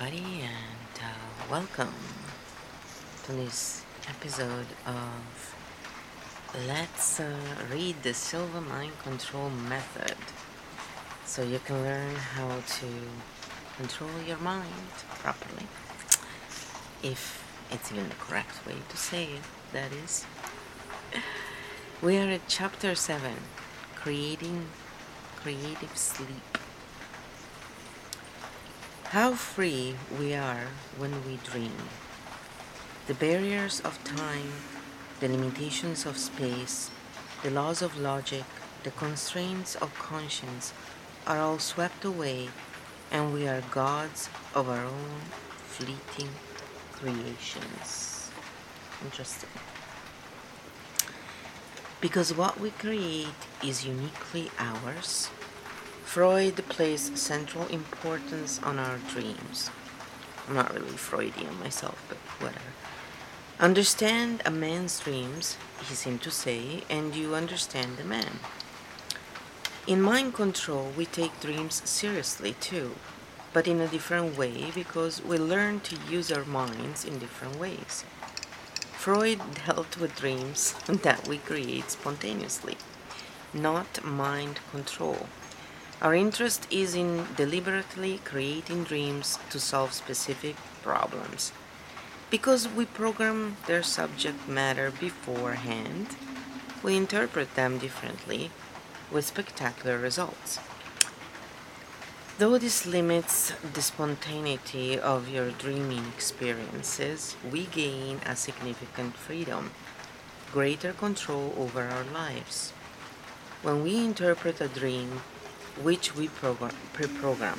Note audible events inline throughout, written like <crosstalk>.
everybody, and uh, welcome to this episode of Let's uh, Read the Silva Mind Control Method so you can learn how to control your mind properly. If it's even the correct way to say it, that is. We are at chapter 7 Creating Creative Sleep. How free we are when we dream. The barriers of time, the limitations of space, the laws of logic, the constraints of conscience are all swept away, and we are gods of our own fleeting creations. Interesting. Because what we create is uniquely ours Freud placed central importance on our dreams. I'm not really Freudian myself, but whatever. Understand a man's dreams, he seemed to say, and you understand the man. In mind control, we take dreams seriously too, but in a different way because we learn to use our minds in different ways. Freud dealt with dreams <laughs> that we create spontaneously, not mind control. Our interest is in deliberately creating dreams to solve specific problems. Because we program their subject matter beforehand, we interpret them differently with spectacular results. Though this limits the spontaneity of your dreaming experiences, we gain a significant freedom, greater control over our lives. When we interpret a dream which we pre-program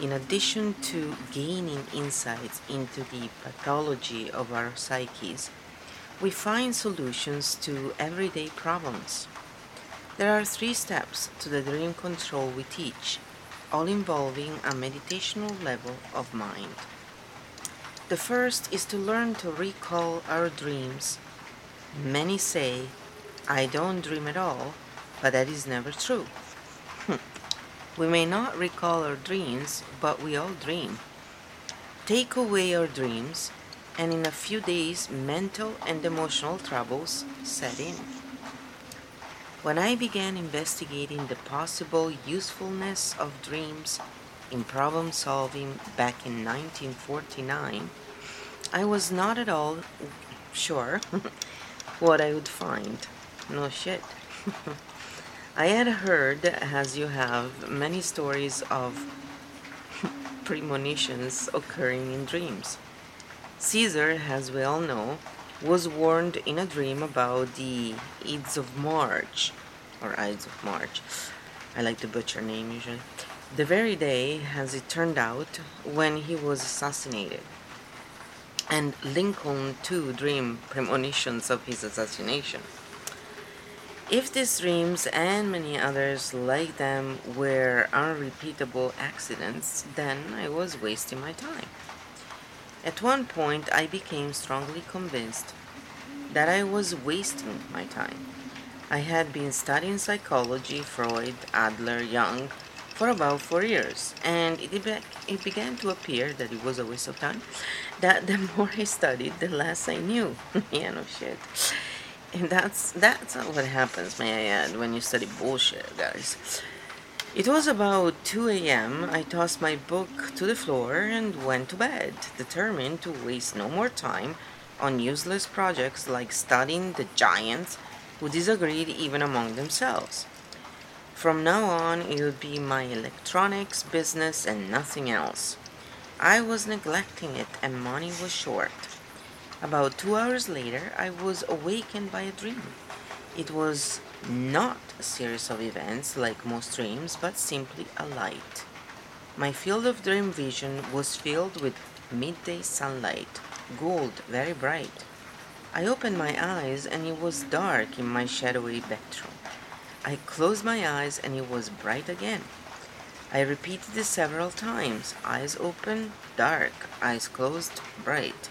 in addition to gaining insights into the pathology of our psyches, we find solutions to everyday problems. There are three steps to the dream control we teach, all involving a meditational level of mind. The first is to learn to recall our dreams. Many say, I don't dream at all, but that is never true. We may not recall our dreams, but we all dream. Take away our dreams, and in a few days, mental and emotional troubles set in. When I began investigating the possible usefulness of dreams in problem solving back in 1949, I was not at all sure <laughs> what I would find. No shit. <laughs> I had heard, as you have, many stories of premonitions occurring in dreams. Caesar, as we all know, was warned in a dream about the Ides of March, or Ides of March. I like the butcher name usually. The very day, as it turned out, when he was assassinated. And Lincoln too dreamed premonitions of his assassination. If these dreams and many others like them were unrepeatable accidents, then I was wasting my time. At one point, I became strongly convinced that I was wasting my time. I had been studying psychology, Freud, Adler, Jung for about four years, and it, be- it began to appear that it was a waste of time. That the <laughs> more I studied, the less I knew. <laughs> yeah, no shit. That's that's what happens, may I add, when you study bullshit, guys. It was about 2 a.m. I tossed my book to the floor and went to bed, determined to waste no more time on useless projects like studying the giants who disagreed even among themselves. From now on, it would be my electronics business and nothing else. I was neglecting it, and money was short. About two hours later, I was awakened by a dream. It was not a series of events like most dreams, but simply a light. My field of dream vision was filled with midday sunlight, gold, very bright. I opened my eyes and it was dark in my shadowy bedroom. I closed my eyes and it was bright again. I repeated this several times eyes open, dark, eyes closed, bright.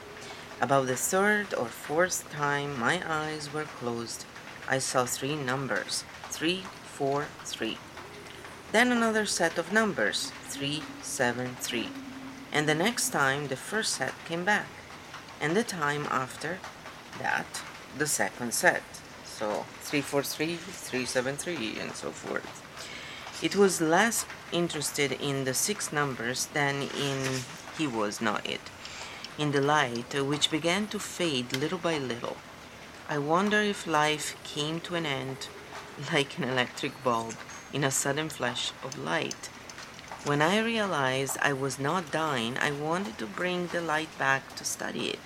About the third or fourth time my eyes were closed, I saw three numbers three, four, three. Then another set of numbers three, seven, three. and the next time the first set came back, and the time after that the second set. So 343, 373, and so forth. It was less interested in the six numbers than in he was not it, in the light uh, which began to fade little by little. I wonder if life came to an end <laughs> like an electric bulb in a sudden flash of light. When I realized I was not dying, I wanted to bring the light back to study it.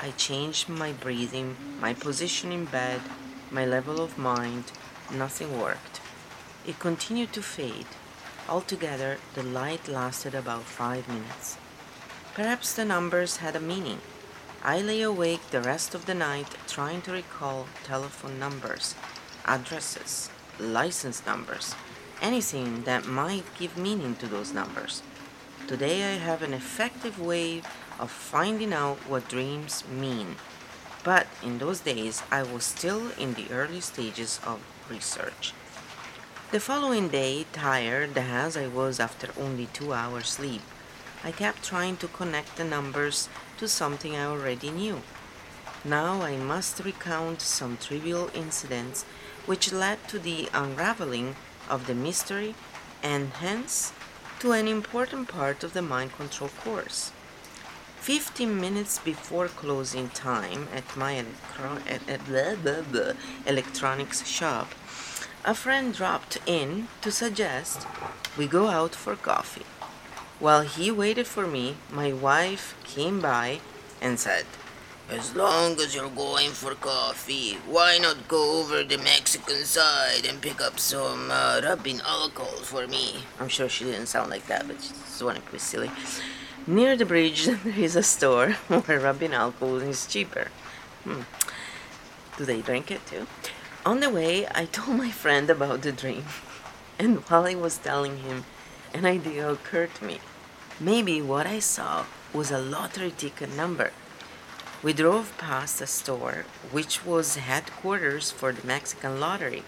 I changed my breathing, my position in bed, my level of mind. Nothing worked. It continued to fade. Altogether, the light lasted about five minutes. Perhaps the numbers had a meaning. I lay awake the rest of the night trying to recall telephone numbers, addresses, license numbers, anything that might give meaning to those numbers. Today I have an effective way of finding out what dreams mean. But in those days, I was still in the early stages of research. The following day, tired as I was after only two hours sleep, I kept trying to connect the numbers to something I already knew. Now I must recount some trivial incidents which led to the unraveling of the mystery and hence to an important part of the mind control course. Fifteen minutes before closing time at my electro- at, electronics shop, a friend dropped in to suggest we go out for coffee. While he waited for me, my wife came by and said, as long as you're going for coffee, why not go over the Mexican side and pick up some uh, rubbing alcohol for me? I'm sure she didn't sound like that, but she just wanted to be silly. Near the bridge, <laughs> there is a store <laughs> where rubbing alcohol is cheaper. Hmm. Do they drink it too? On the way, I told my friend about the dream. <laughs> And while I was telling him, an idea occurred to me. Maybe what I saw was a lottery ticket number we drove past a store which was headquarters for the Mexican lottery,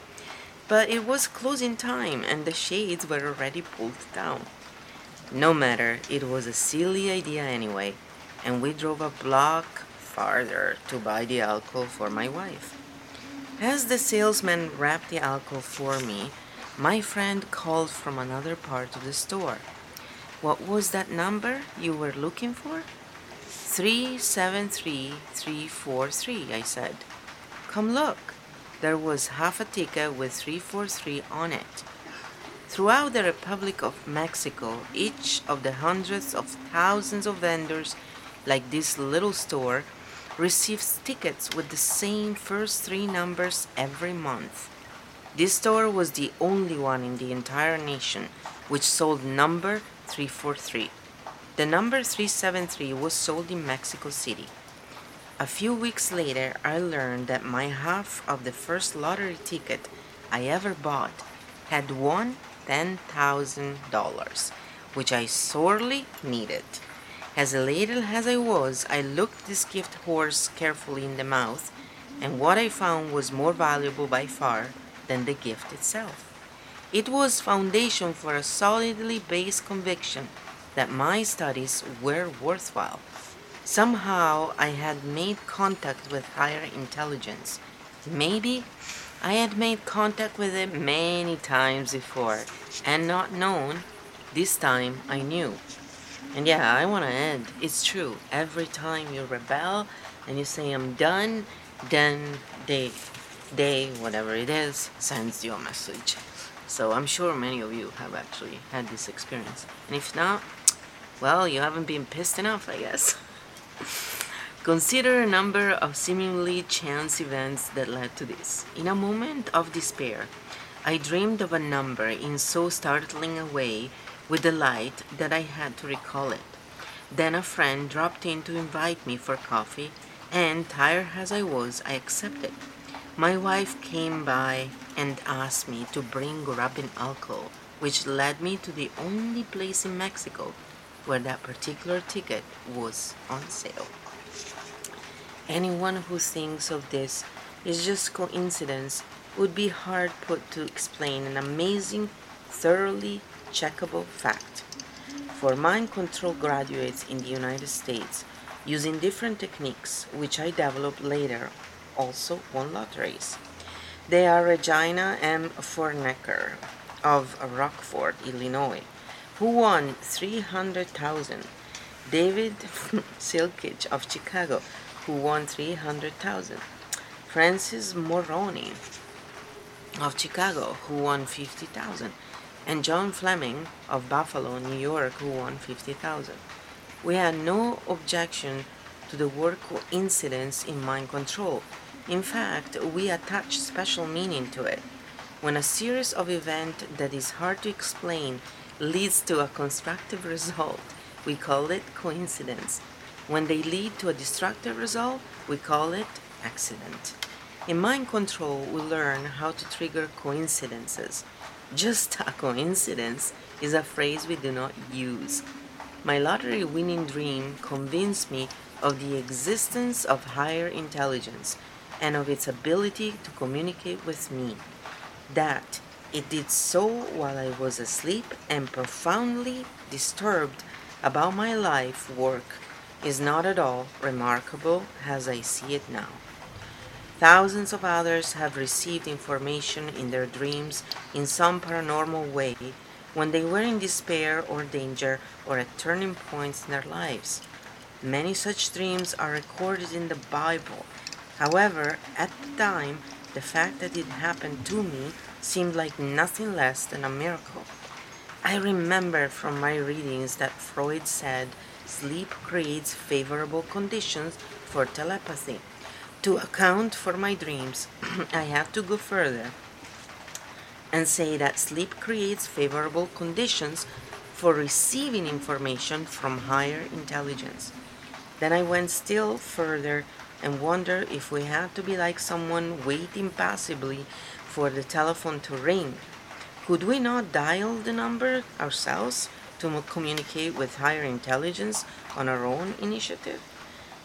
but it was closing time and the shades were already pulled down. No matter, it was a silly idea anyway, and we drove a block farther to buy the alcohol for my wife. As the salesman wrapped the alcohol for me, my friend called from another part of the store. What was that number you were looking for? 373343, I said. Come look. There was half a ticket with 343 on it. Throughout the Republic of Mexico, each of the hundreds of thousands of vendors like this little store receives tickets with the same first three numbers every month. This store was the only one in the entire nation which sold number 343. The number 373 was sold in Mexico City. A few weeks later, I learned that my half of the first lottery ticket I ever bought had won $10,000, which I sorely needed. As elated as I was, I looked this gift horse carefully in the mouth, and what I found was more valuable by far than the gift itself. It was foundation for a solidly based conviction that my studies were worthwhile. Somehow I had made contact with higher intelligence. Maybe I had made contact with it many times before and not known. This time I knew. And yeah, I want to end. It's true. Every time you rebel and you say I'm done, then they, they, whatever it is, sends you a message. So I'm sure many of you have actually had this experience. And if not, well, you haven't been pissed enough, I guess. <laughs> Consider a number of seemingly chance events that led to this. In a moment of despair, I dreamed of a number in so startling a way with the light that I had to recall it. Then a friend dropped in to invite me for coffee, and tired as I was, I accepted. My wife came by and asked me to bring rubbing alcohol, which led me to the only place in Mexico where that particular ticket was on sale. Anyone who thinks of this is just coincidence would be hard put to explain an amazing, thoroughly checkable fact. for mind control graduates in the United States using different techniques, which I developed later, also won lotteries. They are Regina M. Fornecker of Rockford, Illinois, who won 300,000. David <laughs> Silkich of Chicago, who won 300,000. Francis Moroni of Chicago, who won 50,000. And John Fleming of Buffalo, New York, who won 50,000. We had no objection to the word coincidence in mind control. In fact, we attach special meaning to it. When a series of events that is hard to explain leads to a constructive result, we call it coincidence. When they lead to a destructive result, we call it accident. In mind control, we learn how to trigger coincidences. Just a coincidence is a phrase we do not use. My lottery winning dream convinced me of the existence of higher intelligence and of its ability to communicate with me. That it did so while I was asleep and profoundly disturbed about my life work is not at all remarkable as I see it now. Thousands of others have received information in their dreams in some paranormal way when they were in despair or danger or at turning points in their lives. Many such dreams are recorded in the Bible. However, at the time, the fact that it happened to me seemed like nothing less than a miracle. I remember from my readings that Freud said sleep creates favorable conditions for telepathy. To account for my dreams, <clears throat> I have to go further and say that sleep creates favorable conditions for receiving information from higher intelligence. Then I went still further and wondered if we had to be like someone waiting passively for the telephone to ring. Could we not dial the number ourselves to communicate with higher intelligence on our own initiative?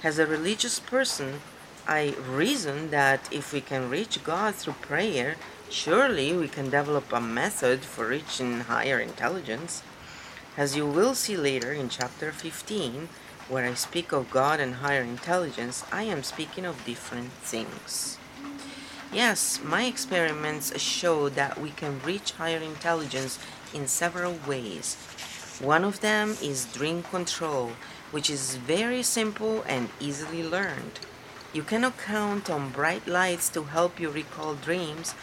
As a religious person, I reason that if we can reach God through prayer, Surely we can develop a method for reaching higher intelligence. As you will see later in chapter 15, where I speak of God and higher intelligence, I am speaking of different things. Yes, my experiments show that we can reach higher intelligence in several ways. One of them is dream control, which is very simple and easily learned. You cannot count on bright lights to help you recall dreams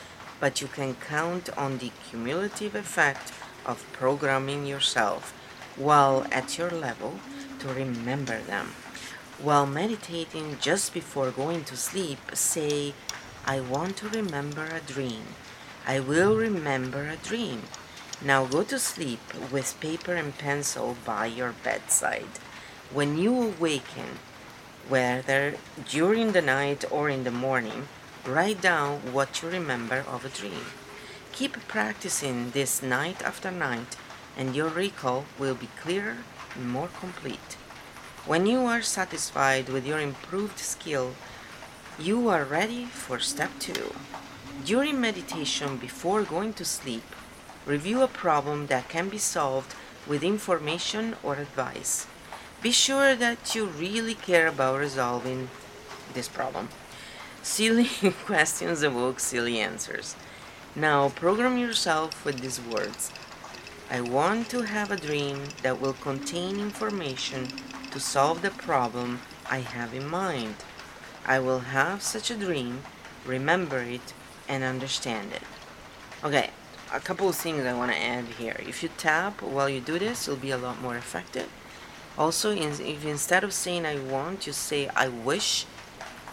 but you can count on the cumulative effect of programming yourself while at your level to remember them. While meditating just before going to sleep, say, I want to remember a dream. I will remember a dream. Now go to sleep with paper and pencil by your bedside. When you awaken, whether during the night or in the morning, Write down what you remember of a dream. Keep practicing this night after night, and your recall will be clearer and more complete. When you are satisfied with your improved skill, you are ready for step two. During meditation before going to sleep, review a problem that can be solved with information or advice. Be sure that you really care about resolving this problem. Silly <laughs> questions evoke silly answers. Now program yourself with these words. I want to have a dream that will contain information to solve the problem I have in mind. I will have such a dream, remember it, and understand it. Okay, a couple of things I want to add here. If you tap while you do this, it'll be a lot more effective. Also, if instead of saying I want, you say I wish,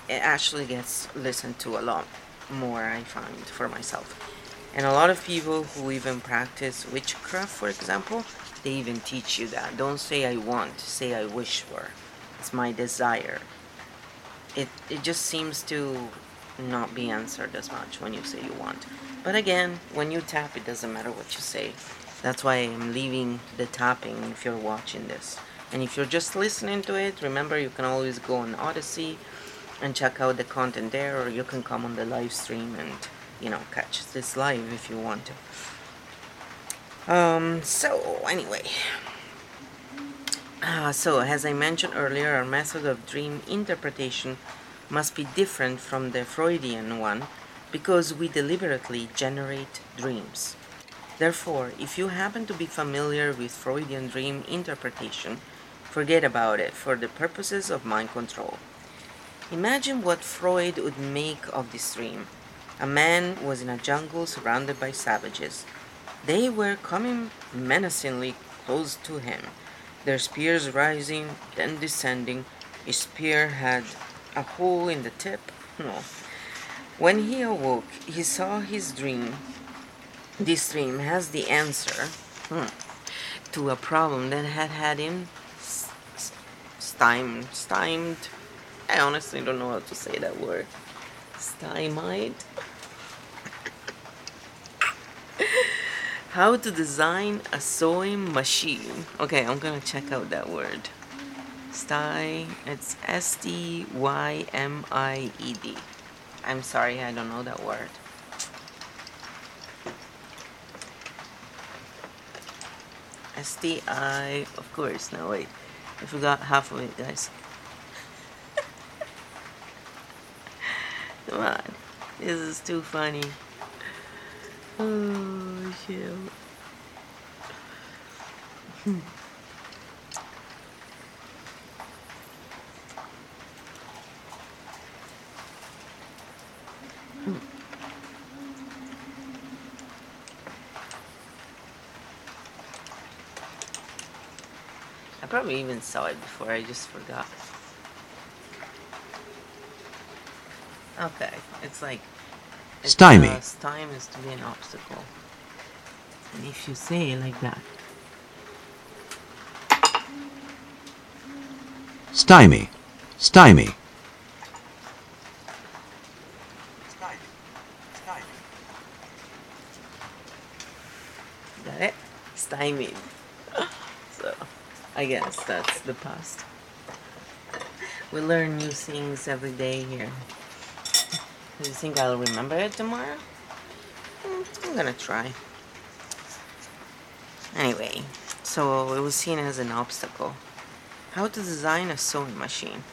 it actually gets listened to a lot more I find for myself. And a lot of people who even practice witchcraft, for example, they even teach you that. Don't say I want, say I wish for. It's my desire. It it just seems to not be answered as much when you say you want. But again, when you tap, it doesn't matter what you say. That's why I'm leaving the tapping if you're watching this. And if you're just listening to it, remember you can always go on Odysee and check out the content there or you can come on the live stream and you know catch this live if you want to um so anyway Uh, so, as I mentioned earlier, our method of dream interpretation must be different from the Freudian one because we deliberately generate dreams. Therefore, if you happen to be familiar with Freudian dream interpretation, forget about it for the purposes of mind control. Imagine what Freud would make of this dream. A man was in a jungle surrounded by savages. They were coming menacingly close to him their spears rising, then descending. His spear had a hole in the tip. No. When he awoke, he saw his dream. This dream has the answer hmm, to a problem that had had him stymied. Stymied. I honestly don't know how to say that word. Stymied. How to design a sewing machine. Okay, I'm gonna check out that word. Sty, it's S T Y M I E D. I'm sorry, I don't know that word. S T I, of course. No, wait. I forgot half of it, guys. <laughs> Come on. This is too funny. <sighs> Oh. Shit. Hmm. I probably even saw it before, I just forgot. Okay, it's like it's, Stymie. Uh, stymie is to be an obstacle. And if you say it like that. Stymie. Stymie. Got it? Stymied. <laughs> so, I guess that's the past. We learn new things every day here. Do you think I'll remember it tomorrow? Hmm, I'm gonna try. Anyway, so it was seen as an obstacle. How to design a sewing machine.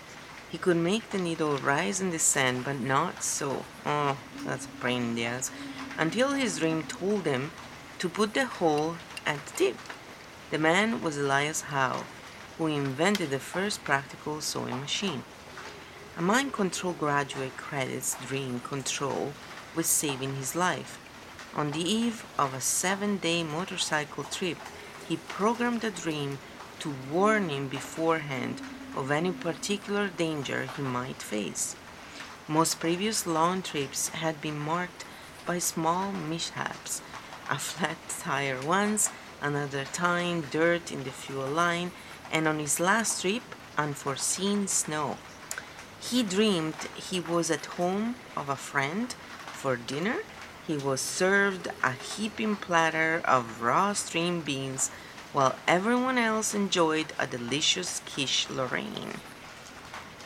He could make the needle rise and descend, but not so. Oh, that's a pain in the ass. Until his dream told him to put the hole at the tip. The man was Elias Howe, who invented the first practical sewing machine. A mind control graduate credits dream control with saving his life. On the eve of a seven day motorcycle trip, he programmed the dream to warn him beforehand of any particular danger he might face. Most previous long trips had been marked by small mishaps a <laughs> flat tire once, another time dirt in the fuel line, and on his last trip, unforeseen snow. He dreamed he was at home of a friend for dinner. He was served a heaping platter of raw string beans while everyone else enjoyed a delicious quiche Lorraine.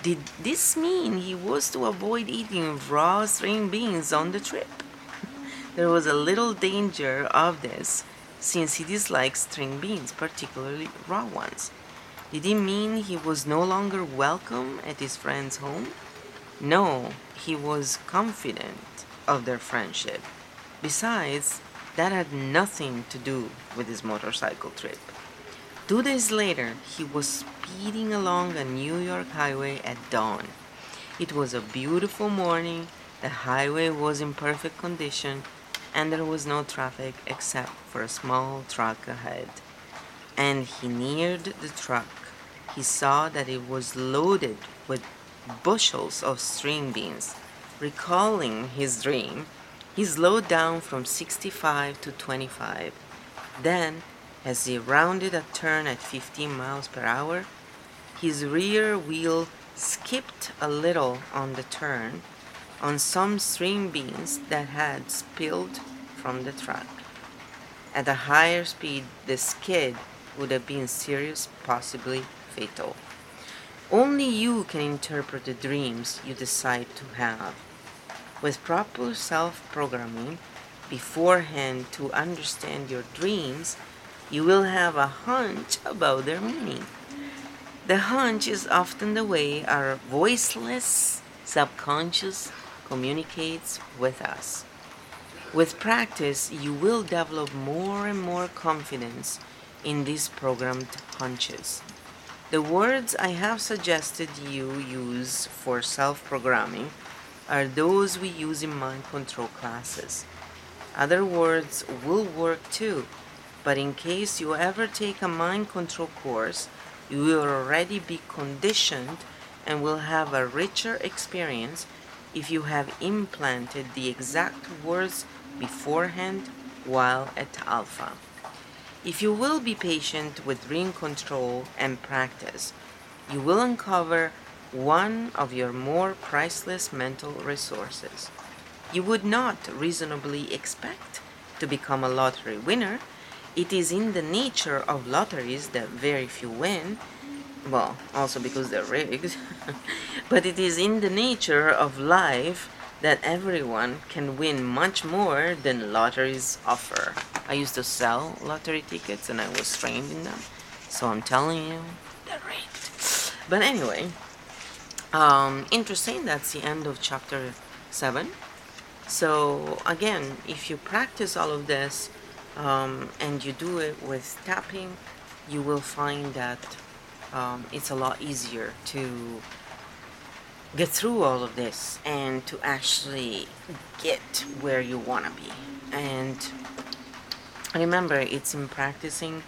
Did this mean he was to avoid eating raw string beans on the trip? there was a little danger of this, since he disliked string beans, particularly raw ones. Did it mean he was no longer welcome at his friend's home? No, he was confident of their friendship. Besides, that had nothing to do with his motorcycle trip. Two days later, he was speeding along a New York highway at dawn. It was a beautiful morning, the highway was in perfect condition, and there was no traffic except for a small truck ahead. And he neared the truck he saw that it was loaded with bushels of string beans. Recalling his dream, he slowed down from 65 to 25. Then, as he rounded a turn at 15 miles per hour, his rear wheel skipped a little on the turn on some string beans that had spilled from the truck. At a higher speed, the skid would have been serious, possibly fatal. Only you can interpret the dreams you decide to have. With proper self programming beforehand to understand your dreams, you will have a hunch about their meaning. The hunch is often the way our voiceless subconscious communicates with us. With practice, you will develop more and more confidence in these programmed hunches. The words I have suggested you use for self programming are those we use in mind control classes. Other words will work too, but in case you ever take a mind control course, you will already be conditioned and will have a richer experience if you have implanted the exact words beforehand while at alpha. If you will be patient with dream control and practice, you will uncover one of your more priceless mental resources. You would not reasonably expect to become a lottery winner. It is in the nature of lotteries that very few win, well, also because they're rigged, <laughs> but it is in the nature of life that everyone can win much more than lotteries offer. I used to sell lottery tickets and I was trained in them, so I'm telling you, they're rigged. But anyway, um, interesting, that's the end of chapter 7. So, again, if you practice all of this um, and you do it with tapping, you will find that um, it's a lot easier to get through all of this and to actually get where you want to be. And remember, it's in practicing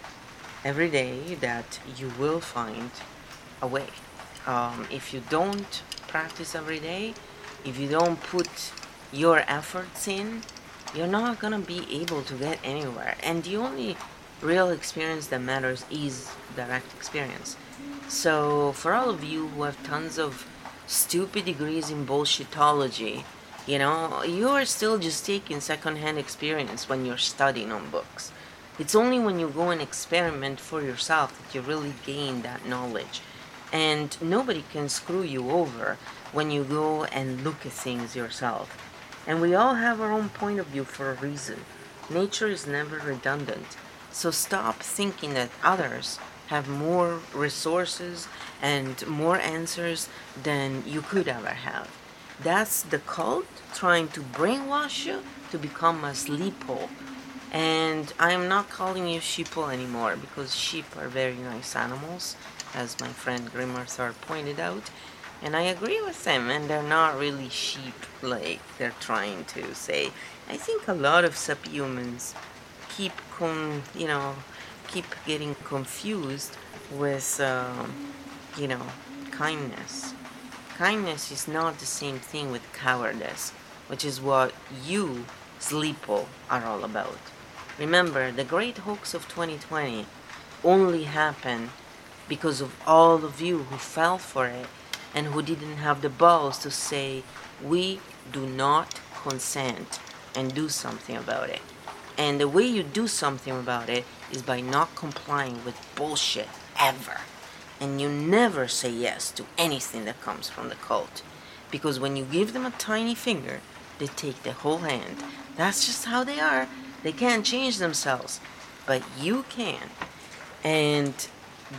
every day that you will find a way. Um, if you don't practice every day, if you don't put your efforts in, you're not gonna be able to get anywhere. And the only real experience that matters is direct experience. So, for all of you who have tons of stupid degrees in bullshitology, you know, you are still just taking secondhand experience when you're studying on books. It's only when you go and experiment for yourself that you really gain that knowledge. And nobody can screw you over when you go and look at things yourself. And we all have our own point of view for a reason. Nature is never redundant. So stop thinking that others have more resources and more answers than you could ever have. That's the cult trying to brainwash you to become a sleepo. And I'm not calling you sheeple anymore because sheep are very nice animals, as my friend Grimarthar pointed out. And I agree with them, and they're not really sheep like they're trying to say. I think a lot of subhumans keep, com- you know, keep getting confused with, um, you know, kindness. Kindness is not the same thing with cowardice, which is what you, Sleepo, are all about. Remember, the great hoax of 2020 only happened because of all of you who fell for it and who didn't have the balls to say, we do not consent and do something about it. And the way you do something about it is by not complying with bullshit ever. And you never say yes to anything that comes from the cult. Because when you give them a tiny finger, they take the whole hand. That's just how they are. They can't change themselves. But you can. And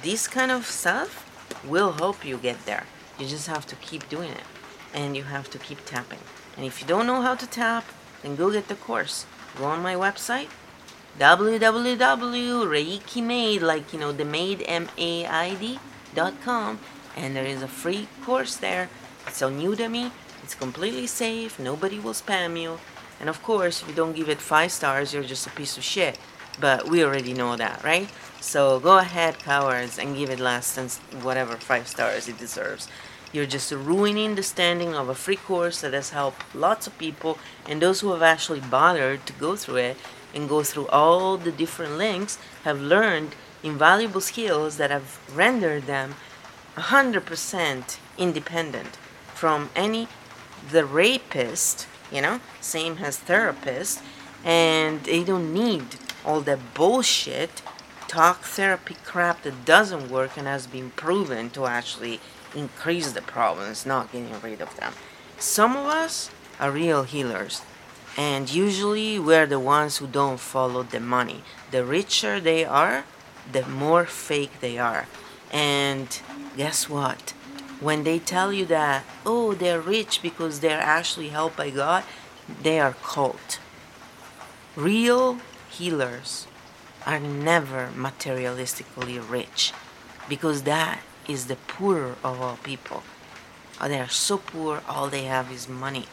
this kind of stuff will help you get there. You just have to keep doing it. And you have to keep tapping. And if you don't know how to tap, then go get the course. Go on my website, www.reikimaid, like you know, the maid M A I D dot com, and there is a free course there. It's on Udemy. It's completely safe. Nobody will spam you. And of course, if you don't give it five stars, you're just a piece of shit. But we already know that, right? So go ahead, cowards, and give it less than whatever five stars it deserves. You're just ruining the standing of a free course that has helped lots of people, and those who have actually bothered to go through it and go through all the different links have learned invaluable skills that have rendered them 100% independent from any the rapist you know same as therapist and they don't need all that bullshit talk therapy crap that doesn't work and has been proven to actually increase the problems not getting rid of them some of us are real healers and usually we're the ones who don't follow the money. The richer they are, the more fake they are. And guess what? When they tell you that, oh, they're rich because they're actually helped by God, they are cult. Real healers are never materialistically rich because that is the poorer of all people. Oh, they are so poor, all they have is money.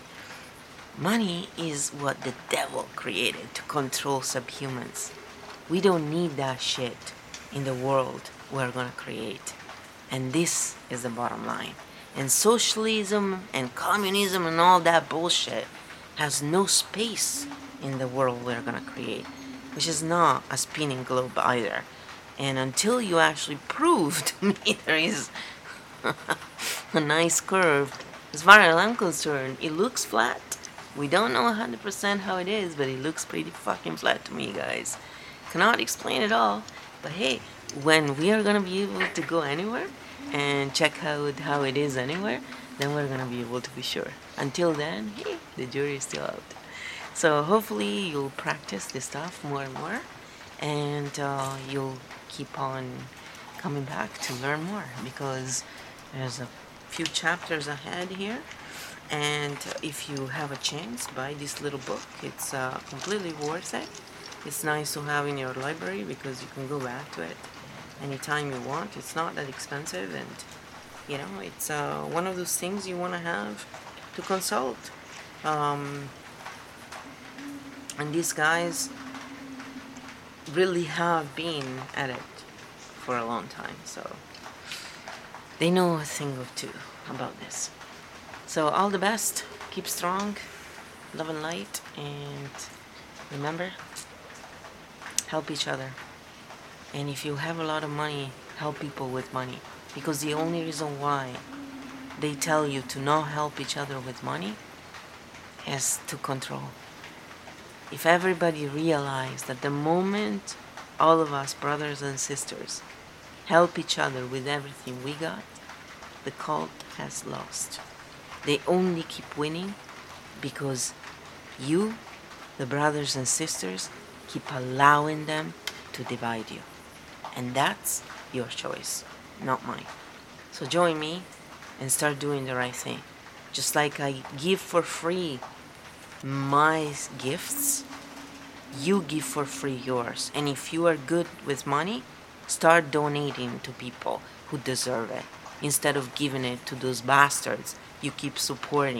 Money is what the devil created to control subhumans. We don't need that shit in the world we're gonna create. And this is the bottom line. And socialism and communism and all that bullshit has no space in the world we're gonna create, which is not a spinning globe either. And until you actually prove to <laughs> me there is <laughs> a nice curve, as far as I'm concerned, it looks flat. We don't know 100% how it is, but it looks pretty fucking flat to me, guys. Cannot explain it all, but hey, when we are gonna be able to go anywhere and check out how it is anywhere, then we're gonna be able to be sure. Until then, hey, the jury is still out. So hopefully you'll practice this stuff more and more, and uh, you'll keep on coming back to learn more because there's a few chapters ahead here. And if you have a chance, buy this little book. It's uh, completely worth it. It's nice to have in your library because you can go back to it anytime you want. It's not that expensive, and you know, it's uh, one of those things you want to have to consult. Um, and these guys really have been at it for a long time, so they know a thing or two about this. So, all the best. Keep strong, love and light, and remember help each other. And if you have a lot of money, help people with money. Because the only reason why they tell you to not help each other with money is to control. If everybody realized that the moment all of us, brothers and sisters, help each other with everything we got, the cult has lost. They only keep winning because you, the brothers and sisters, keep allowing them to divide you. And that's your choice, not mine. So join me and start doing the right thing. Just like I give for free my gifts, you give for free yours. And if you are good with money, start donating to people who deserve it instead of giving it to those bastards you keep supporting.